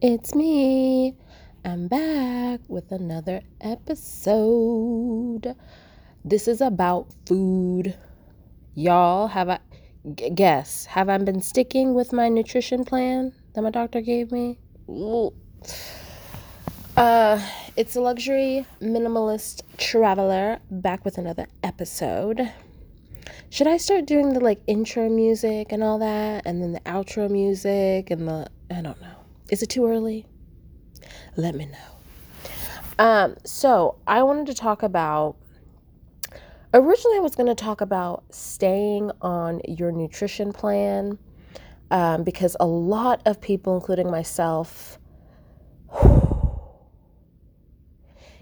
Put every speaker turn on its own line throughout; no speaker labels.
It's me. I'm back with another episode. This is about food. Y'all, have I g- guess, have I been sticking with my nutrition plan that my doctor gave me? Ooh. Uh, it's a luxury minimalist traveler back with another episode. Should I start doing the like intro music and all that and then the outro music and the I don't know. Is it too early? Let me know. Um, so I wanted to talk about originally I was going to talk about staying on your nutrition plan um, because a lot of people, including myself,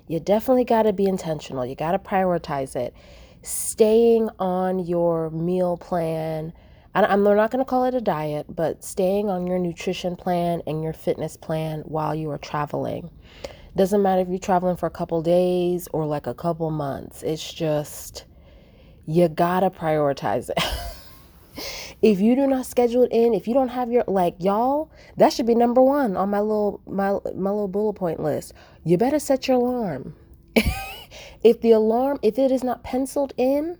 you definitely got to be intentional. You got to prioritize it. Staying on your meal plan. I'm not going to call it a diet, but staying on your nutrition plan and your fitness plan while you are traveling. Doesn't matter if you're traveling for a couple days or like a couple months. It's just, you gotta prioritize it. if you do not schedule it in, if you don't have your like y'all, that should be number one on my little my my little bullet point list. You better set your alarm. if the alarm, if it is not penciled in,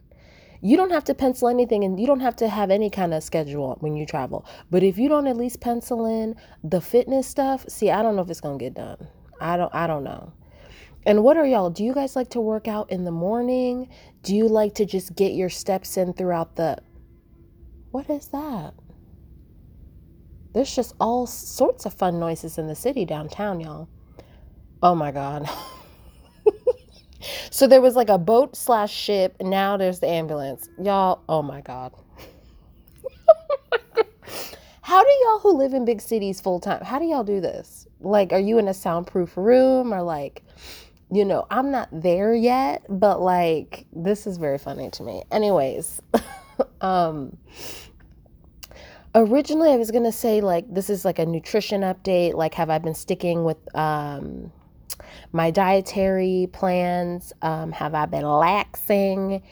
you don't have to pencil anything and you don't have to have any kind of schedule when you travel. But if you don't at least pencil in the fitness stuff, see, I don't know if it's gonna get done. I don't I don't know. And what are y'all? Do you guys like to work out in the morning? Do you like to just get your steps in throughout the What is that? There's just all sorts of fun noises in the city downtown, y'all. Oh my god. so there was like a boat slash ship, now there's the ambulance. Y'all, oh my god. How do y'all who live in big cities full time, how do y'all do this? Like, are you in a soundproof room or like, you know, I'm not there yet, but like, this is very funny to me. Anyways, um, originally I was gonna say like this is like a nutrition update. Like, have I been sticking with um my dietary plans? Um, have I been laxing?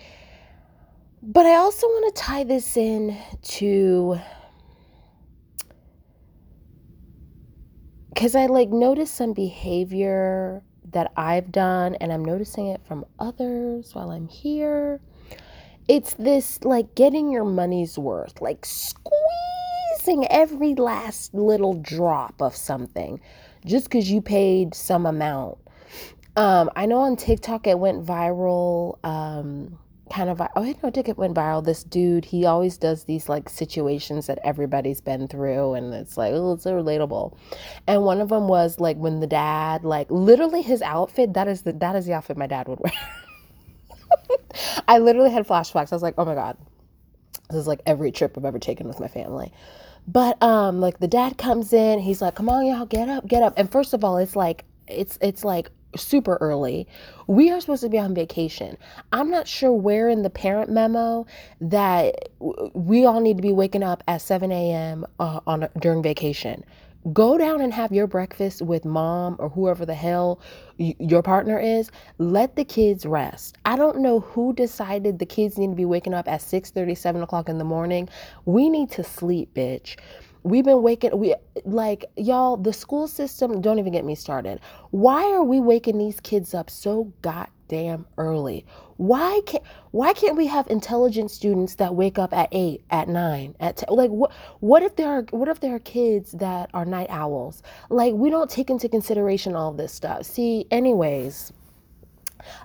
But I also want to tie this in to because I like noticed some behavior that I've done and I'm noticing it from others while I'm here. It's this like getting your money's worth, like squeezing every last little drop of something just because you paid some amount. Um, I know on TikTok it went viral. Um, kind of, oh, I know it went viral. This dude, he always does these like situations that everybody's been through, and it's like, oh, it's so relatable. And one of them was like when the dad, like literally his outfit, that is the that is the outfit my dad would wear. I literally had flashbacks. I was like, oh my god, this is like every trip I've ever taken with my family. But um, like the dad comes in, he's like, come on, y'all, get up, get up. And first of all, it's like it's it's like super early. We are supposed to be on vacation. I'm not sure where in the parent memo that we all need to be waking up at 7 a.m. Uh, on during vacation. Go down and have your breakfast with mom or whoever the hell your partner is. Let the kids rest. I don't know who decided the kids need to be waking up at 6 30, 7 o'clock in the morning. We need to sleep, bitch. We've been waking we like y'all the school system don't even get me started. Why are we waking these kids up so goddamn early? Why can't why can't we have intelligent students that wake up at 8, at 9, at 10? Like what what if there are what if there are kids that are night owls? Like we don't take into consideration all this stuff. See, anyways,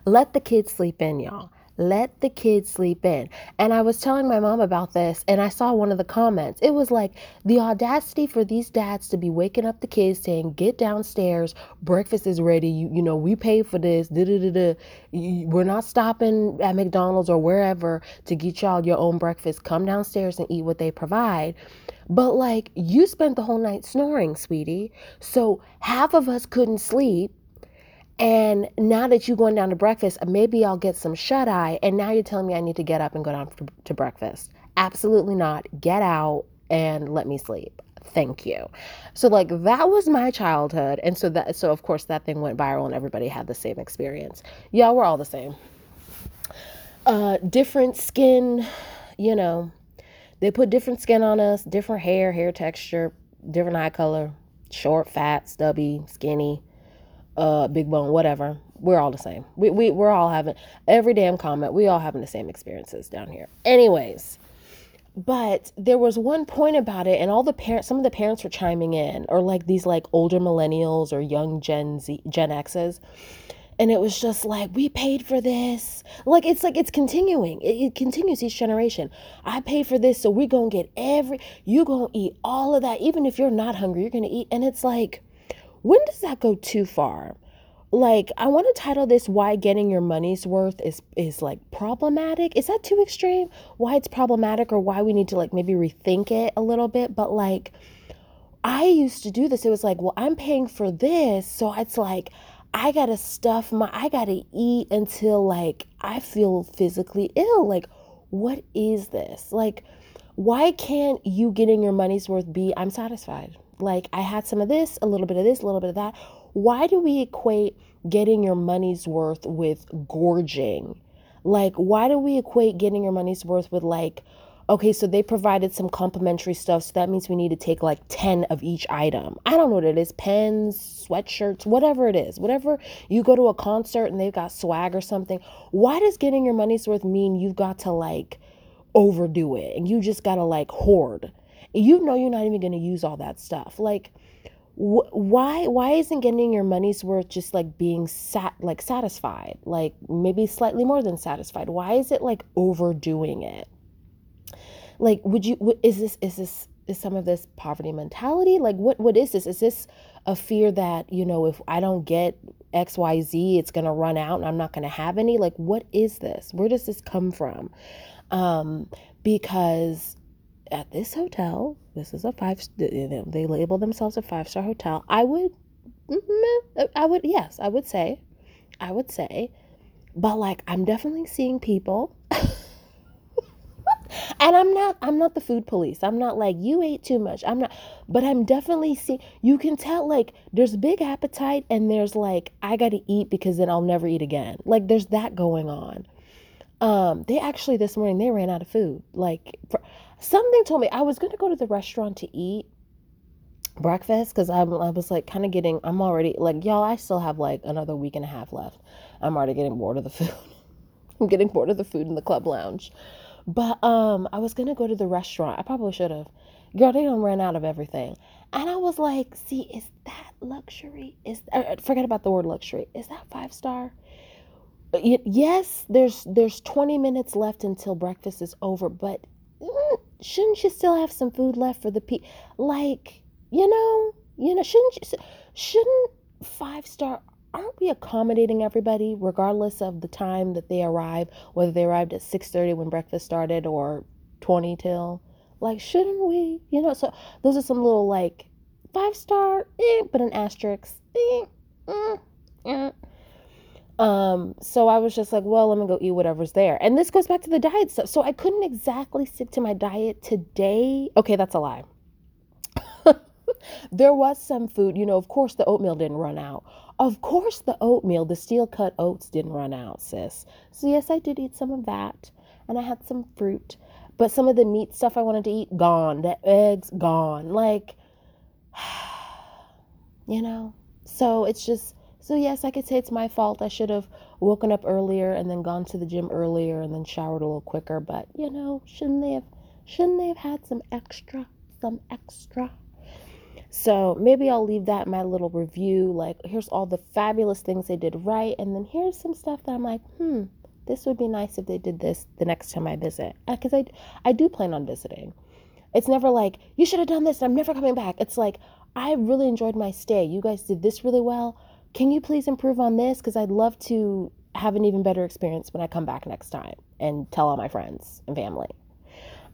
let the kids sleep in, y'all. Let the kids sleep in. And I was telling my mom about this, and I saw one of the comments. It was like the audacity for these dads to be waking up the kids saying, Get downstairs, breakfast is ready. You, you know, we paid for this. Da, da, da, da. We're not stopping at McDonald's or wherever to get y'all your own breakfast. Come downstairs and eat what they provide. But like, you spent the whole night snoring, sweetie. So half of us couldn't sleep and now that you're going down to breakfast, maybe I'll get some shut eye. And now you're telling me I need to get up and go down to breakfast. Absolutely not. Get out and let me sleep. Thank you. So like that was my childhood. And so that so of course that thing went viral and everybody had the same experience. Yeah, we're all the same. Uh different skin, you know. They put different skin on us, different hair, hair texture, different eye color. short, fat, stubby, skinny, uh, big bone, whatever. We're all the same. We, we, we're all having every damn comment. We all having the same experiences down here. Anyways, but there was one point about it and all the parents some of the parents were chiming in or like these like older millennials or young gen z gen x's and it was just like we paid for this like it's like it's continuing it, it continues each generation i paid for this so we're gonna get every you gonna eat all of that even if you're not hungry you're gonna eat and it's like when does that go too far? Like i want to title this why getting your money's worth is is like problematic. Is that too extreme? Why it's problematic or why we need to like maybe rethink it a little bit? But like i used to do this. It was like well i'm paying for this so it's like i gotta stuff my i gotta eat until like i feel physically ill. Like what is this? Like why can't you getting your money's worth be i'm satisfied like i had some of this a little bit of this a little bit of that why do we equate getting your money's worth with gorging? Like, why do we equate getting your money's worth with, like, okay, so they provided some complimentary stuff, so that means we need to take like 10 of each item. I don't know what it is pens, sweatshirts, whatever it is. Whatever you go to a concert and they've got swag or something. Why does getting your money's worth mean you've got to like overdo it and you just got to like hoard? You know, you're not even going to use all that stuff. Like, why why isn't getting your money's worth just like being sat like satisfied? Like maybe slightly more than satisfied. Why is it like overdoing it? Like would you is this is this is some of this poverty mentality? Like what what is this? Is this a fear that you know if i don't get xyz it's going to run out and i'm not going to have any? Like what is this? Where does this come from? Um because at this hotel, this is a five, they label themselves a five star hotel. I would, mm-hmm, I would, yes, I would say, I would say, but like, I'm definitely seeing people. and I'm not I'm not the food police. I'm not like you ate too much. I'm not but I'm definitely seeing you can tell like there's big appetite and there's like I got to eat because then I'll never eat again. Like there's that going on. Um they actually this morning they ran out of food. Like for, something told me I was going to go to the restaurant to eat breakfast because I I was like kind of getting, I'm already like, y'all, I still have like another week and a half left. I'm already getting bored of the food. I'm getting bored of the food in the club lounge. But um, I was going to go to the restaurant. I probably should have. Girl, they don't run out of everything. And I was like, see, is that luxury? Is uh, forget about the word luxury. Is that five star? Yes, there's there's 20 minutes left until breakfast is over, but shouldn't you still have some food left for the people? Like, you know, you know, shouldn't you, shouldn't five star aren't we accommodating everybody regardless of the time that they arrive whether they arrived at 6.30 when breakfast started or 20 till like shouldn't we you know so those are some little like five star eh, but an asterisk eh, mm, eh. Um, so I was just like, well, let me go eat whatever's there. And this goes back to the diet stuff. So I couldn't exactly stick to my diet today. Okay, that's a lie. there was some food, you know, of course the oatmeal didn't run out. Of course the oatmeal, the steel cut oats didn't run out, sis. So yes, I did eat some of that and I had some fruit. But some of the meat stuff I wanted to eat, gone. The eggs, gone. Like, you know, so it's just so, yes, I could say it's my fault. I should have woken up earlier and then gone to the gym earlier and then showered a little quicker. But, you know, shouldn't they have, shouldn't they have had some extra, some extra? So maybe I'll leave that in my little review. Like, here's all the fabulous things they did right. And then here's some stuff that I'm like, hmm, this would be nice if they did this the next time I visit. Because uh, I, I do plan on visiting. It's never like, you should have done this. I'm never coming back. It's like, I really enjoyed my stay. You guys did this really well can you please improve on this? Because I'd love to have an even better experience when I come back next time and tell all my friends and family.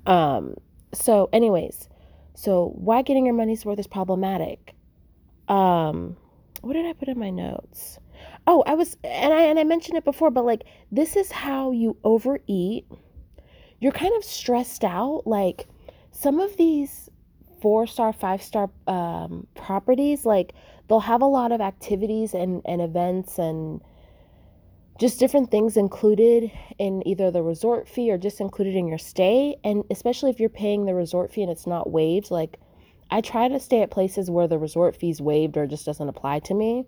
Um, so, anyways, so why getting your money's worth is problematic. Um, what did I put in my notes? Oh, I was and I and I mentioned it before, but like this is how you overeat. You're kind of stressed out. Like some of these four star, five star um, properties, like they'll have a lot of activities and, and events and just different things included in either the resort fee or just included in your stay. And especially if you're paying the resort fee and it's not waived, like I try to stay at places where the resort fees waived or just doesn't apply to me.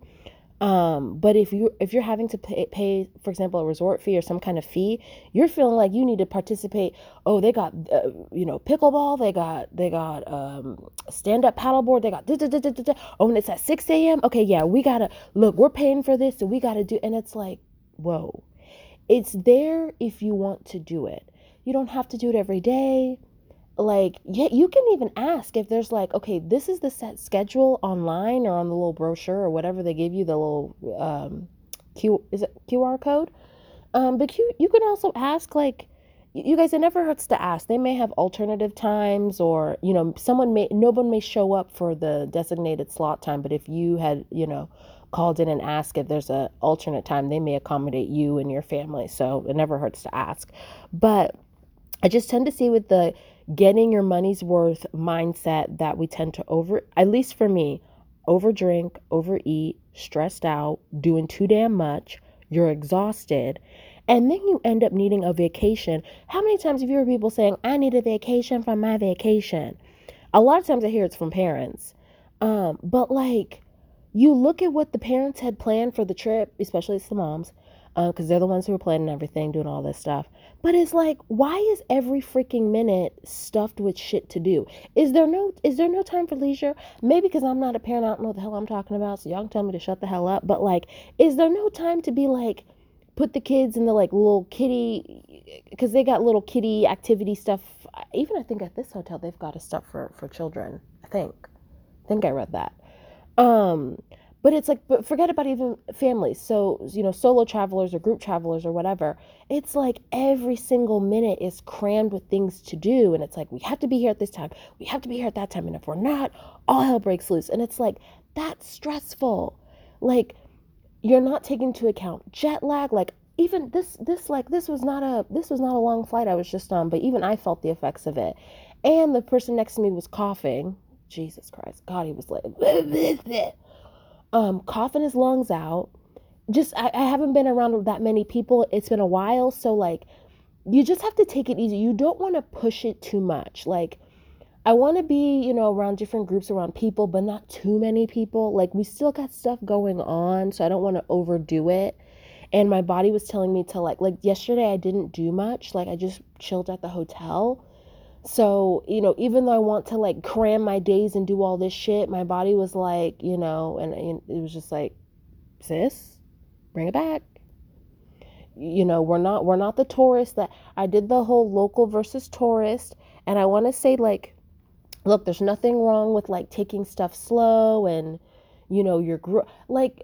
Um, but if you if you're having to pay, pay, for example, a resort fee or some kind of fee, you're feeling like you need to participate. Oh, they got uh, you know pickleball, they got they got um, stand up paddleboard, they got oh, and it's at six a.m. Okay, yeah, we gotta look. We're paying for this, so we gotta do. And it's like, whoa, it's there if you want to do it. You don't have to do it every day like yeah you can even ask if there's like okay this is the set schedule online or on the little brochure or whatever they give you the little um q is it qr code? Um but you you can also ask like you guys it never hurts to ask. They may have alternative times or you know someone may no one may show up for the designated slot time but if you had you know called in and asked if there's a alternate time they may accommodate you and your family. So it never hurts to ask. But i just tend to see with the getting your money's worth mindset that we tend to over, at least for me, overdrink, overeat, stressed out, doing too damn much, you're exhausted, and then you end up needing a vacation. How many times have you heard people saying, I need a vacation from my vacation? A lot of times I hear it's from parents. Um, but like, you look at what the parents had planned for the trip, especially it's the moms, um, because uh, they're the ones who are planning everything, doing all this stuff. But it's like, why is every freaking minute stuffed with shit to do? Is there no is there no time for leisure? Maybe because I'm not a parent, I don't know what the hell I'm talking about, so y'all can tell me to shut the hell up. But like, is there no time to be like put the kids in the like little kitty because they got little kitty activity stuff even i think at this hotel they've got a stuff for for children i think i think i read that um but it's like but forget about even families so you know solo travelers or group travelers or whatever it's like every single minute is crammed with things to do. And it's like we have to be here at this time. We have to be here at that time. And if we're not all hell breaks loose. And it's like that's stressful. Like you're not taking into account jet lag. Like even this this like this was not a this was not a long flight i was just on but even i felt the effects of it. And the person next to me was coughing. Jesus christ. God he was like um, coughing his lungs out. Just I, I haven't been around that many people. It's been a while, so like you just have to take it easy. You don't want to push it too much. Like I want to be, you know, around different groups, around people, but not too many people. Like we still got stuff going on, so I don't want to overdo it. And my body was telling me to like like yesterday I didn't do much. Like I just chilled at the hotel so, you know, even though I want to like cram my days and do all this shit, my body was like, you know, and, it was just like, sis, bring it back. You know, we're not we're not the tourists that I did the whole local versus tourist, and I want to say like, look, there's nothing wrong with like taking stuff slow and, you know, you're like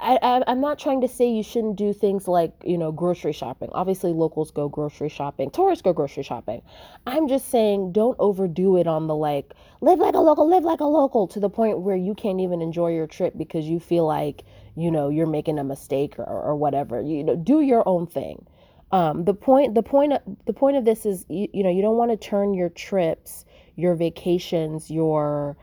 I, I, am not trying to say you shouldn't do things like, you know, grocery shopping. Obviously, locals go grocery shopping, tourists go grocery shopping. I'm just saying don't overdo it on the like, live like a local, live like a local to the point where you can't even enjoy your trip because you feel like, you know, you're making a mistake or, or whatever. You know, do your own thing. Um, the point, the point, the point of this is, you, you know, you don't want to turn your trips, your vacations, your,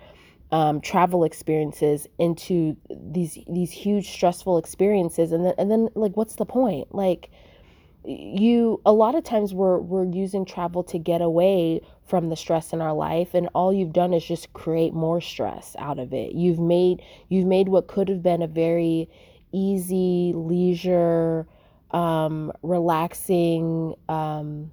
um, travel experiences into these these huge stressful experiences. And then and then like what's the point? Like you a lot of times we're we're using travel to get away from the stress in our life and all you've done is just create more stress out of it. You've made you've made what could have been a very easy leisure um, relaxing um,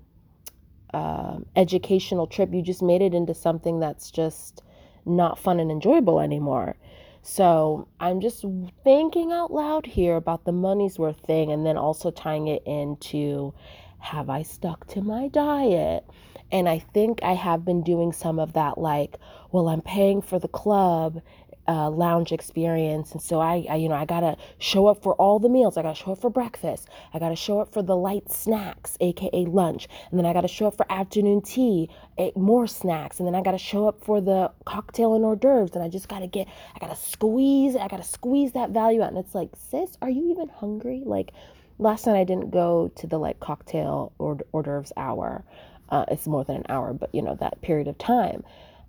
uh, educational trip. You just made it into something that's just not fun and enjoyable anymore. So I'm just thinking out loud here about the money's worth thing and then also tying it into have I stuck to my diet? And I think I have been doing some of that, like, well, I'm paying for the club uh, lounge experience. And so I, I, you know, I gotta show up for all the meals. I gotta show up for breakfast. I gotta show up for the light snacks, aka lunch. And then I gotta show up for afternoon tea, more snacks. And then I gotta show up for the cocktail and hors d'oeuvres. And I just gotta get, I gotta squeeze, I gotta squeeze that value out. And it's like, sis, are you even hungry? Like last night I didn't go to the like cocktail or hors d'oeuvres hour. Uh, it's more than an hour, but you know that period of time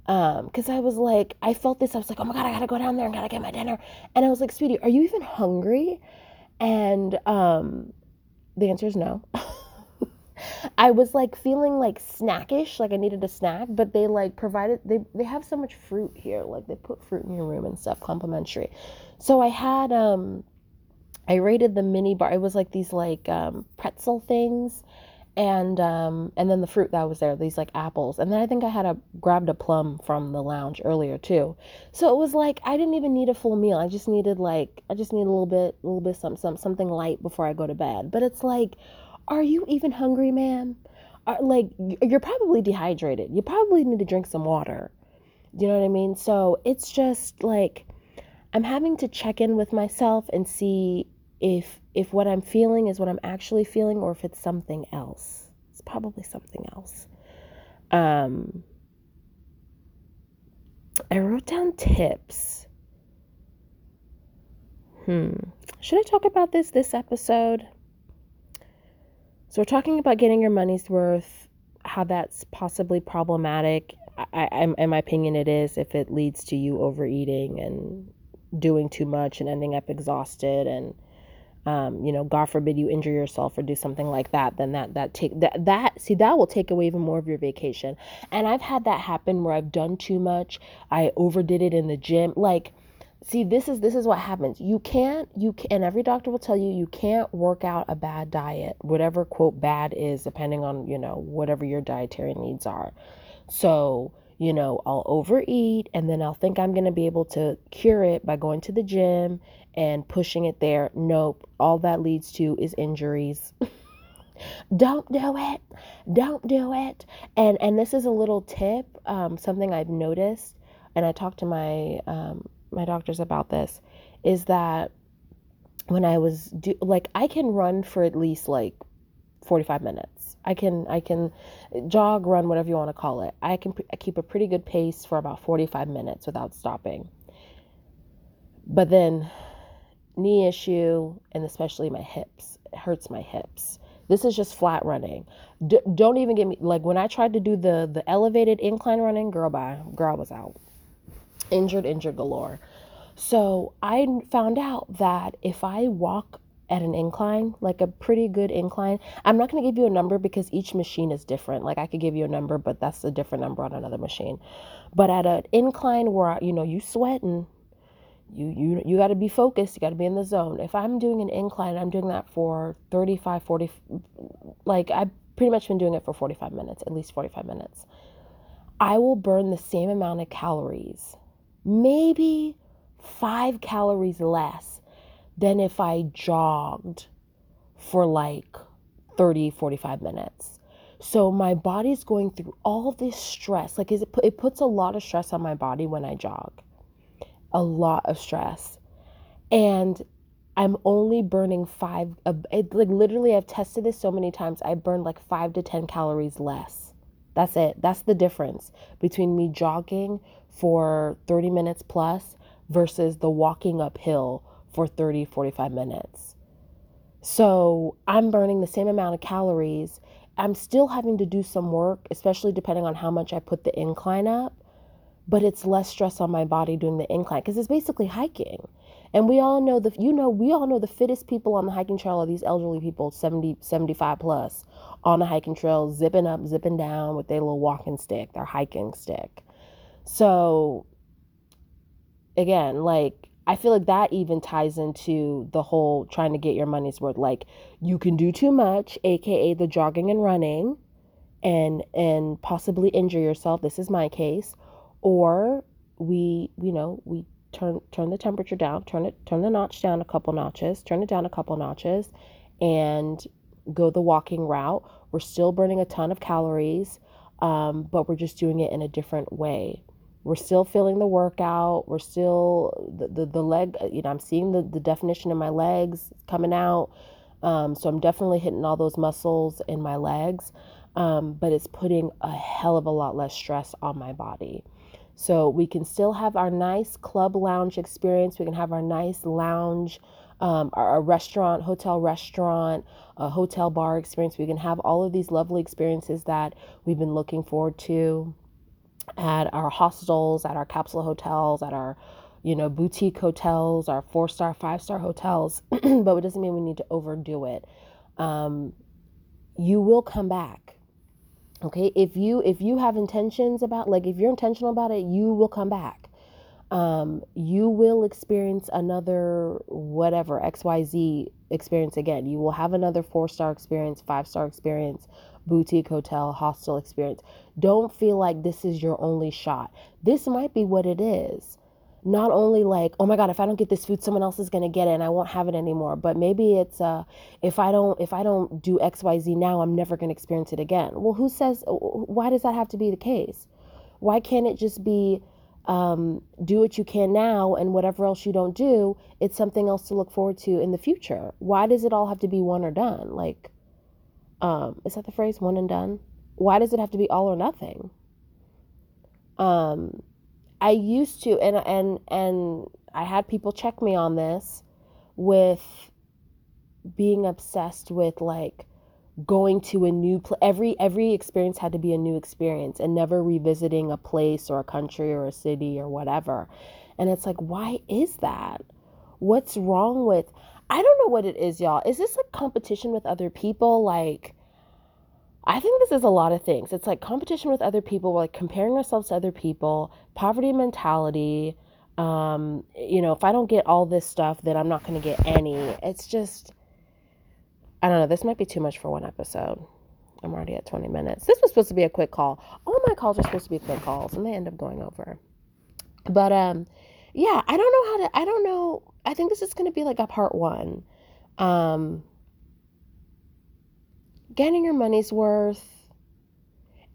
um because i was like i felt this i was like oh my god i gotta go down there and gotta get my dinner and i was like sweetie are you even hungry and um the answer is no I was like feeling like snackish, like I needed a snack, but they like provided they they have so much fruit here. Like they put fruit in your room and stuff complimentary. So I had um I rated the mini bar. It was like these like um pretzel things and um and then the fruit that was there these like apples. And then i think i had a grabbed a plum from the lounge earlier too. So it was like i didn't even need a full meal. I just needed like i just need a little bit a little bit some, some something light before i go to bed. But it's like are you even hungry ma'am? Are, like you're probably dehydrated. You probably need to drink some water. Do you know what i mean? So it's just like i'm having to check in with myself and see if if what I'm feeling is what I'm actually feeling or if it's something else. It's probably something else. Um, I wrote down tips. Hmm. Should I talk about this this episode? So we're talking about getting your money's worth, how that's possibly problematic. I, I, in my opinion, it is if it leads to you overeating and doing too much and ending up exhausted and um, you know, God forbid you injure yourself or do something like that, then that that take that that see that will take away even more of your vacation. And I've had that happen where I've done too much. I overdid it in the gym. Like, see, this is this is what happens. You can't you can, and every doctor will tell you you can't work out a bad diet, whatever quote bad is, depending on you know whatever your dietary needs are. So you know, I'll overeat and then I'll think I'm going to be able to cure it by going to the gym and pushing it there. Nope. All that leads to is injuries. don't do it. Don't do it. And and this is a little tip, um, something I've noticed, and I talked to my um, my doctors about this, is that when I was do like I can run for at least like 45 minutes. I can I can jog, run, whatever you want to call it. I can I keep a pretty good pace for about 45 minutes without stopping. But then knee issue and especially my hips. It hurts my hips. This is just flat running. D- don't even get me like when I tried to do the the elevated incline running, girl bye, girl was out. Injured, injured galore. So I found out that if I walk at an incline, like a pretty good incline. I'm not going to give you a number because each machine is different. Like I could give you a number, but that's a different number on another machine. But at an incline where you know you sweat and you you you got to be focused, you got to be in the zone. If I'm doing an incline, I'm doing that for 35 40 like I've pretty much been doing it for 45 minutes, at least 45 minutes. I will burn the same amount of calories. Maybe 5 calories less than if I jogged for like 30, 45 minutes. So my body's going through all this stress. Like it, it puts a lot of stress on my body when I jog. A lot of stress. And I'm only burning five, uh, it, like literally, I've tested this so many times. I burn like five to 10 calories less. That's it. That's the difference between me jogging for 30 minutes plus versus the walking uphill for 30, 45 minutes. So I'm burning the same amount of calories. I'm still having to do some work, especially depending on how much I put the incline up, but it's less stress on my body doing the incline because it's basically hiking. And we all know the you know we all know the fittest people on the hiking trail are these elderly people 70 75 plus on the hiking trail zipping up zipping down with their little walking stick their hiking stick so again like I feel like that even ties into the whole trying to get your money's worth. Like you can do too much, aka the jogging and running, and and possibly injure yourself. This is my case. Or we, you know, we turn turn the temperature down, turn it turn the notch down a couple notches, turn it down a couple notches, and go the walking route. We're still burning a ton of calories, um, but we're just doing it in a different way we're still feeling the workout we're still the, the, the leg you know i'm seeing the, the definition in my legs coming out. Um, so i'm definitely hitting all those muscles in my legs um, but it's putting a hell of a lot less stress on my body. So we can still have our nice club lounge experience. We can have our nice lounge um, our, our restaurant hotel restaurant a hotel bar experience. We can have all of these lovely experiences that we've been looking forward to at our hostels, at our capsule hotels, at our you know boutique hotels, our four star, five star hotels, but it doesn't mean we need to overdo it. Um, you will come back. Okay? If you if you have intentions about like if you're intentional about it, you will come back. Um, you will experience another whatever XYZ experience again. You will have another four star experience, five star experience, boutique hotel, hostel experience. Don't feel like this is your only shot. This might be what it is. Not only like oh my god if i don't get this food someone else is going to get it and i won't have it anymore. But maybe it's uh if i don't if i don't do xyz now i'm never going to experience it again. Well who says why does that have to be the case? Why can't it just be um, do what you can now and whatever else you don't do it's something else to look forward to in the future? Why does it all have to be one or done? Like um, is that the phrase one and done? Why does it have to be all or nothing? Um I used to and and and I had people check me on this with being obsessed with like going to a new place every every experience had to be a new experience and never revisiting a place or a country or a city or whatever. And it's like why is that? What's wrong with i don't know what it is y'all is this a competition with other people like I think this is a lot of things. It's like competition with other people, we're like comparing ourselves to other people, poverty mentality. Um, you know, if I don't get all this stuff, then I'm not going to get any. It's just, I don't know. This might be too much for one episode. I'm already at 20 minutes. This was supposed to be a quick call. All my calls are supposed to be quick calls, and they end up going over. But um, yeah, I don't know how to. I don't know. I think this is going to be like a part one. Um, getting your money's worth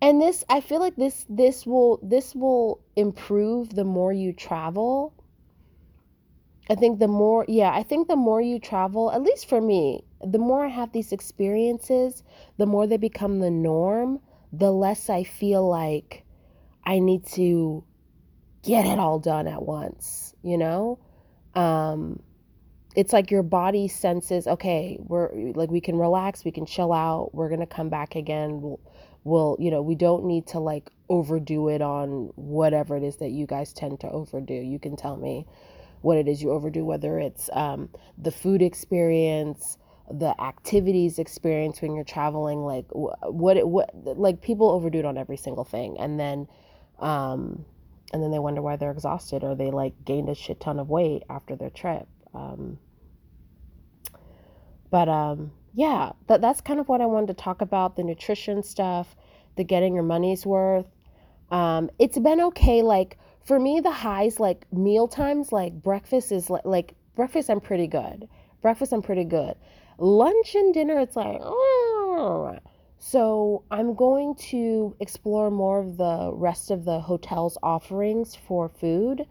and this i feel like this this will this will improve the more you travel i think the more yeah i think the more you travel at least for me the more i have these experiences the more they become the norm the less i feel like i need to get it all done at once you know? Um it's like your body senses okay we're like we can relax we can chill out we're gonna come back again we'll, we'll you know we don't need to like overdo it on whatever it is that you guys tend to overdo. You can tell me what it is you overdo whether it's um, the food experience the activities experience when you're traveling like what what like people overdo it on every single thing. And then um and then they wonder why they're exhausted or they like gained a shit ton of weight after their trip um but um, yeah, that, that's kind of what I wanted to talk about the nutrition stuff, the getting your money's worth. Um, it's been okay. Like for me, the highs, like meal times, like breakfast is like, like breakfast, I'm pretty good. Breakfast, I'm pretty good. Lunch and dinner, it's like, oh. So I'm going to explore more of the rest of the hotel's offerings for food,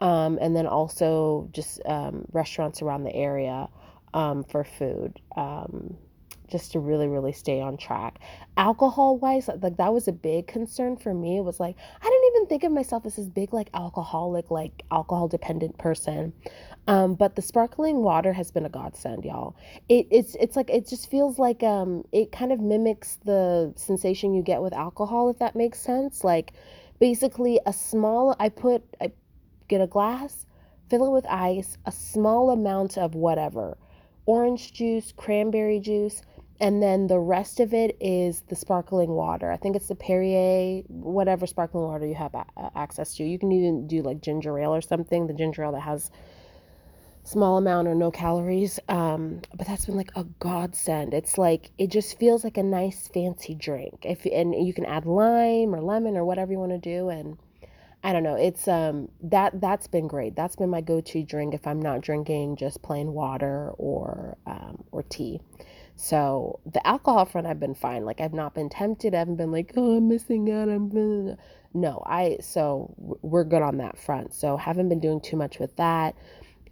um, and then also just um, restaurants around the area um, for food. Um, just to really really stay on track alcohol wise like that was a big concern for me it was like i didn't even think of myself as this big like alcoholic like alcohol dependent person um, but the sparkling water has been a godsend y'all it, it's it's like it just feels like um it kind of mimics the sensation you get with alcohol if that makes sense like basically a small i put i get a glass fill it with ice a small amount of whatever orange juice, cranberry juice, and then the rest of it is the sparkling water. I think it's the Perrier, whatever sparkling water you have a- access to. You can even do like ginger ale or something, the ginger ale that has small amount or no calories. Um, but that's been like a godsend. It's like it just feels like a nice fancy drink. If and you can add lime or lemon or whatever you want to do and I don't know. It's um that that's been great. That's been my go-to drink if I'm not drinking just plain water or um, or tea. So the alcohol front, I've been fine. Like I've not been tempted. I haven't been like, oh, I'm missing out. I'm blah. no. I so we're good on that front. So haven't been doing too much with that.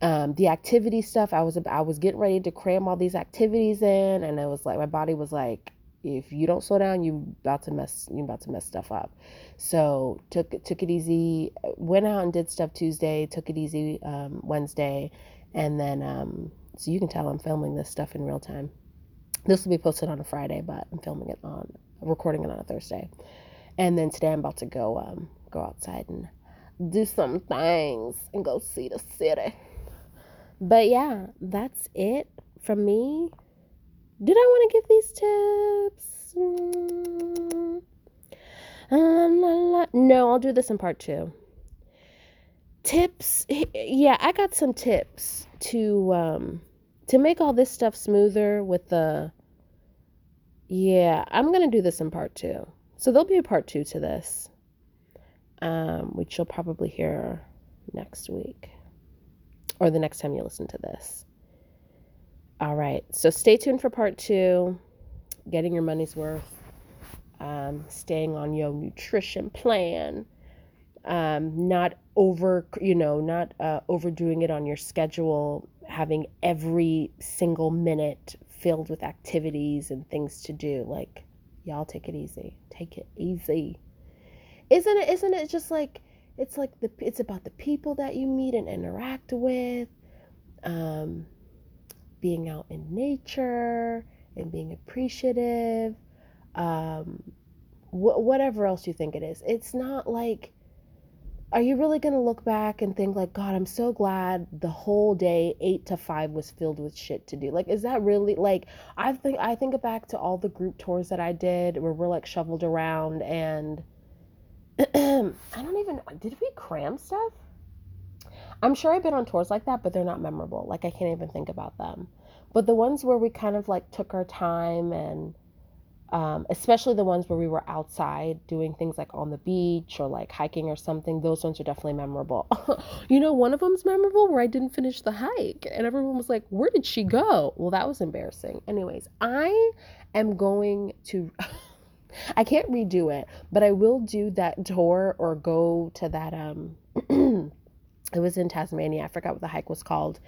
Um, the activity stuff, I was I was getting ready to cram all these activities in, and it was like my body was like, if you don't slow down, you about to mess you about to mess stuff up. So took took it easy. Went out and did stuff Tuesday. Took it easy um, Wednesday, and then um, so you can tell I'm filming this stuff in real time. This will be posted on a Friday, but I'm filming it on recording it on a Thursday. And then today I'm about to go um, go outside and do some things and go see the city. But yeah, that's it from me did I want to give these tips? Mm. No, I'll do this in part two. Tips, yeah, I got some tips to um to make all this stuff smoother with the. Yeah, I'm gonna do this in part two. So there'll be a part two to this, um, which you'll probably hear next week or the next time you listen to this. All right, so stay tuned for part two getting your money's worth, um, staying on your nutrition plan, um, not over, you know, not uh, overdoing it on your schedule, having every single minute filled with activities and things to do. Like, y'all take it easy. Take it easy. Isn't it? Isn't it just like it's like the it's about the people that you meet and interact with. Um, being out in nature and being appreciative, um, wh- whatever else you think it is. It's not like, are you really going to look back and think, like, God, I'm so glad the whole day, eight to five, was filled with shit to do? Like, is that really, like, I think, I think back to all the group tours that I did where we're like shoveled around and I don't even, did we cram stuff? I'm sure I've been on tours like that, but they're not memorable. Like I can't even think about them. But the ones where we kind of like took our time and um, especially the ones where we were outside doing things like on the beach or like hiking or something, those ones are definitely memorable. you know, one of them's memorable where I didn't finish the hike and everyone was like, Where did she go? Well, that was embarrassing. Anyways, I am going to. I can't redo it, but I will do that tour or go to that um it was in Tasmania. I forgot what the hike was called.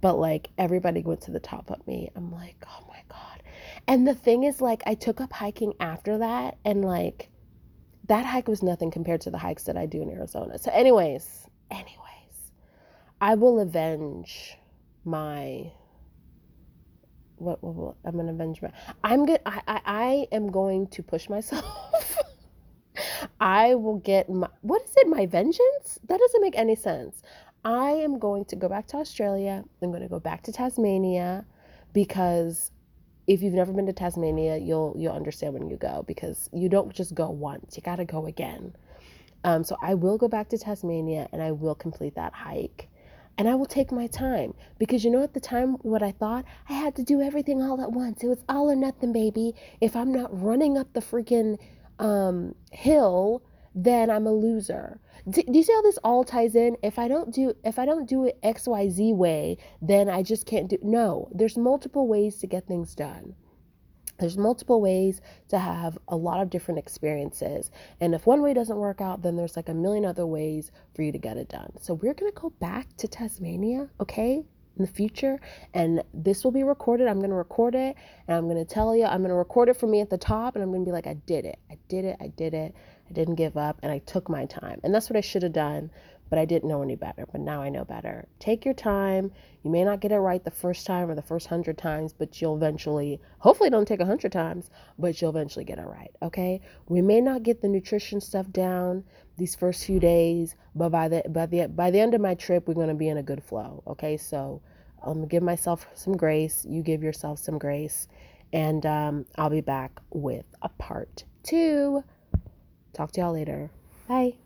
But like everybody went to the top of me. I'm like, oh my God. And the thing is, like, I took up hiking after that, and like that hike was nothing compared to the hikes that I do in Arizona. So, anyways, anyways, I will avenge my what, what, what I'm gonna avenge my I'm good I, I I am going to push myself I will get my, what is it, my vengeance? That doesn't make any sense. I am going to go back to Australia. I'm to go back to Tasmania because if you've never been to Tasmania, you'll you'll understand when you go because you don't just go once. You got to go again. Um, so I will go back to Tasmania and I will complete that hike. And I will take my time because you know at the time what I thought I had to do everything all at once. It was all or nothing, baby. If I'm not running up the freaking um, hill, then I'm a loser. Do, do you see how this all ties in? If I don't do if I don't do it XYZ way, then I just can't do no. There's multiple ways to get things done. There's multiple ways to have a lot of different experiences. And if one way doesn't work out, then there's like a million other ways for you to get it done. So we're going to go back to Tasmania, okay? in the future and this will be recorded i'm going to record it and i'm going to tell you i'm going to record it for me at the top and i'm going to be like i did it i did it i did it i didn't give up and i took my time and that's what i should have done but i didn't know any better but now i know better take your time you may not get it right the first time or the first hundred times but you'll eventually hopefully don't take a hundred times but you'll eventually get it right okay we may not get the nutrition stuff down these first few days, but by the by the by the end of my trip, we're going to be in a good flow. Okay, so I'm gonna give myself some grace. You give yourself some grace, and um, I'll be back with a part two. Talk to y'all later. Bye.